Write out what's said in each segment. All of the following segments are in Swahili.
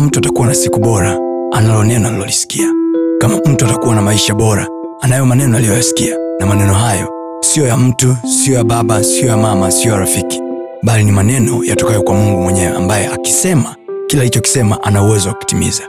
kama mtu atakuwa na siku bora analo neno alilolisikia kama mtu atakuwa na maisha bora anayo maneno aliyoyasikia. Na maneno hayo siyo ya mtu siyo ya baba siyo ya mama siyo ya rafiki. Bali ni maneno yatokayo kwa mungu mwenyewe ambaye akisema kila alichokisema ana uwezo wa kutimiza.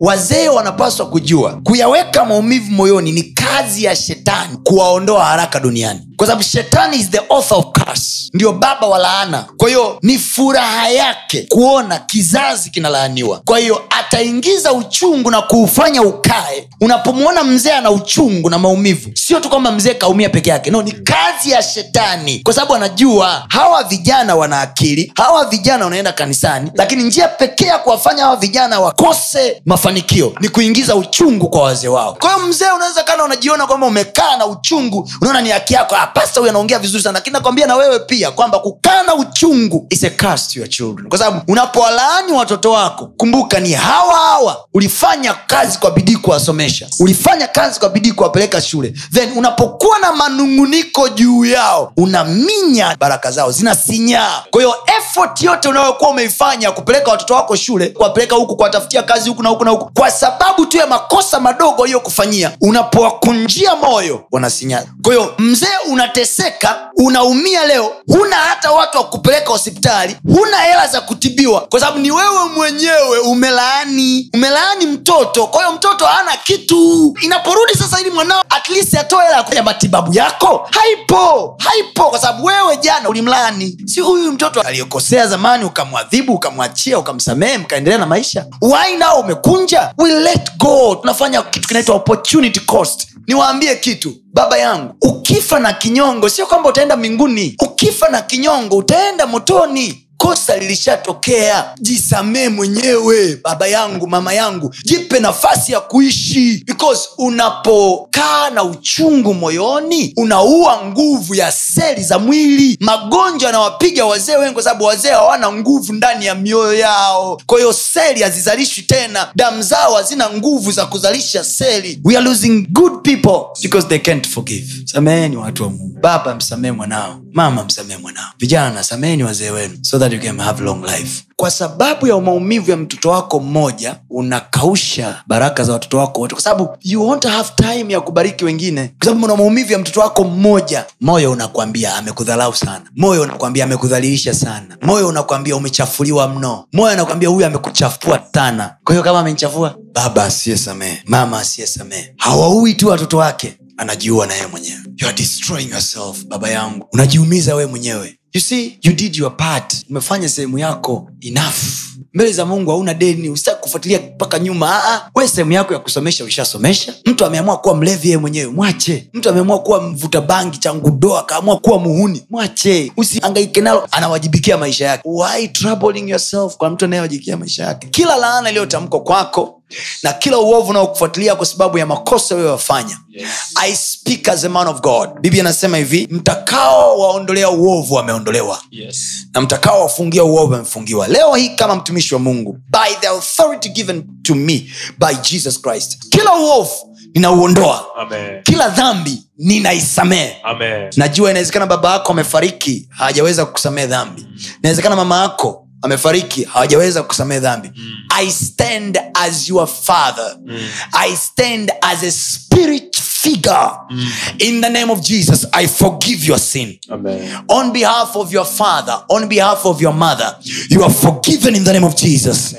Wazee wanapaswa kujua kuyaweka maumivu moyoni ni kazi ya shetani kuwaondoa haraka duniani. Kwa sababu shetani is the author of curse ndio baba wa laana. Kwa hiyo ni furaha yake kuona kizazi kinalaaniwa. Kwa hiyo ataingiza uchungu na kuufanya ukae. Unapomwona mzee ana uchungu na maumivu sio tu kwamba mzee kaumia peke yake. No ni kazi ya shetani. Kwa sababu anajua hawa vijana wana akili hawa vijana wanaenda kanisani lakini njia pekee ya kuwafanya hawa vijana wakose mafanikio ni kuingiza uchungu kwa wazee wao. Kwa hiyo mzee unaweza kana unajiona kwamba umekaa na uchungu unaona ni haki yako. Ah, pasta huyu anaongea vizuri sana lakini nakwambia na wewe pia kwamba kukaa na uchungu is a curse to your children. Kwa sababu unapowalaani watoto wako kumbuka ni hawa hawa ulifanya kazi kwa bidii kuwasomesha ulifanya kazi kwa bidii kuwapeleka shule. Then unapokuwa na manunguniko juu yao unaminya baraka zao zinasinyaa. Kwa hiyo effort yote unayokuwa umeifanya kupeleka watoto wako shule kuwapeleka huku kuwatafutia kazi huku na huku na huku kwa sababu tu ya makosa madogo aliyokufanyia unapowakunjia moyo wanasinyaa. Kwa mzee unateseka unaumia leo huna hata watu wa kupeleka hospitali huna hela za kutibiwa kwa sababu ni wewe mwenyewe umelaani umelaani mtoto. Kwa hiyo mtoto hana kitu. Inaporudi sasa ili mwanao at least atoe hela ya matibabu yako haipo haipo. Kwa sababu wewe jana ulimlaani. Si huyu mtoto aliyokosea zamani ukamwadhibu ukamwachia ukamsamehe mkaendelea na maisha? Why nao umekunja? We let go. Tunafanya kitu kinaitwa opportunity cost. Niwaambie kitu baba yangu ukifa na kinyongo sio kwamba utaenda mbinguni. Ukifa na kinyongo utaenda motoni kosa lilishatokea. Jisamee mwenyewe baba yangu mama yangu. Jipe nafasi ya kuishi. Because unapokaa na uchungu moyoni unaua nguvu ya seli za mwili. Magonjwa yanawapiga wazee wengi kwa sababu wazee hawana nguvu ndani ya mioyo yao. Kwa hiyo seli hazizalishwi tena. Damu zao hazina nguvu za kuzalisha seli. We are losing good people. Because they can't forgive. Sameheni watu wa mungu. Baba msamehe mwanao. Mama msamehe mwanao. Vijana sameheni wazee wenu. So that you can have long life. Kwa sababu ya maumivu ya mtoto wako mmoja unakausha baraka za watoto wako wote. Kwa sababu you won't have time ya kubariki wengine. Kwa sababu una maumivu ya mtoto wako mmoja moyo unakwambia amekudhalau sana. Moyo unakwambia amekudhalilisha sana. Moyo unakwambia umechafuliwa mno. Moyo anakwambia huyu amekuchafua sana. Kwa hiyo kama amenichafua baba asiyesamehe mama asiyesamehe hawaui tu watoto wake anajiua na yeye mwenyewe. You are destroying yourself baba yangu. Unajiumiza wewe mwenyewe you see you did your part. Umefanya sehemu yako enough. Mbele za mungu hauna deni. Usitaki kufuatilia mpaka nyuma. We sehemu yako ya kusomesha ushasomesha mtu ameamua kuwa mlevi yeye mwenyewe mwache. Mtu ameamua kuwa mvuta bangi changudoa akaamua kuwa muhuni mwache. Usiangaike nalo. Anawajibikia maisha yake. Why troubling yourself kwa mtu anayewajibikia maisha yake? Kila laana iliyotamkwa kwako na kila uovu unaokufuatilia kwa sababu ya makosa uliyoyafanya Yes. i speak as a man of god. Bibi anasema hivi mtakao waondolea uovu wameondolewa. Yes. na mtakao wafungia uovu wamefungiwa. Leo hii kama mtumishi wa mungu by the authority given to me by jesus christ kila uovu ninauondoa. Kila dhambi ninaisamehe. Najua inawezekana baba yako amefariki hajaweza kukusamehe dhambi. Inawezekana mama yako amefariki hawajaweza kusamehe dhambi. I stand as your father. I stand as a spirit figure. In the name of jesus i forgive your sin. Amen. on behalf of your father on behalf of your mother you are forgiven in the name of Jesus.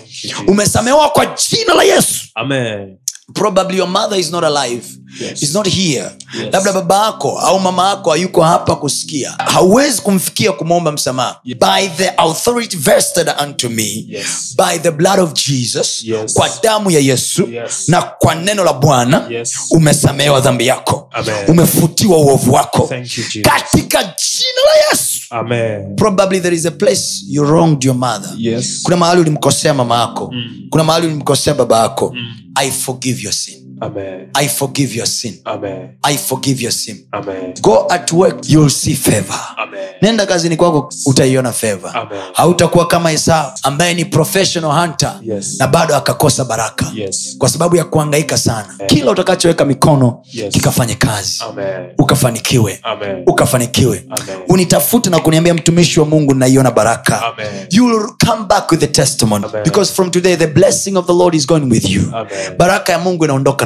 umesamehewa kwa jina la yesu. Amen. Probably your mother is not alive Yes. is not here Yes. labda baba yako au mama yako hayuko hapa kusikia hauwezi kumfikia kumwomba msamaha Yes. by the authority vested unto me Yes. by the blood of jesus Yes. kwa damu ya yesu Yes. na kwa neno la bwana Yes. umesamehewa dhambi yako Amen. umefutiwa uovu wako Thank you, katika jina la yesu Amen. probably there is a place you wronged your mother Yes. kuna mahali ulimkosea mama yako Mm. kuna mahali ulimkosea baba yako Mm. I forgive your sin Amen. i forgive your sin Amen. i forgive your sin Amen. go at work you'll see favor Amen. nenda kazini kwako utaiona favor Amen. hautakuwa kama esau ambaye ni professional hunter Yes. na bado akakosa baraka Yes. kwa sababu ya kuhangaika sana kila utakachoweka mikono Yes. kikafanye kazi Amen. ukafanikiwe Amen. ukafanikiwe Amen. unitafute na kuniambia mtumishi wa mungu naiona baraka Amen. you will come back with a testimony Amen. because from today the blessing of the lord is going with you Amen. baraka ya mungu inaondoka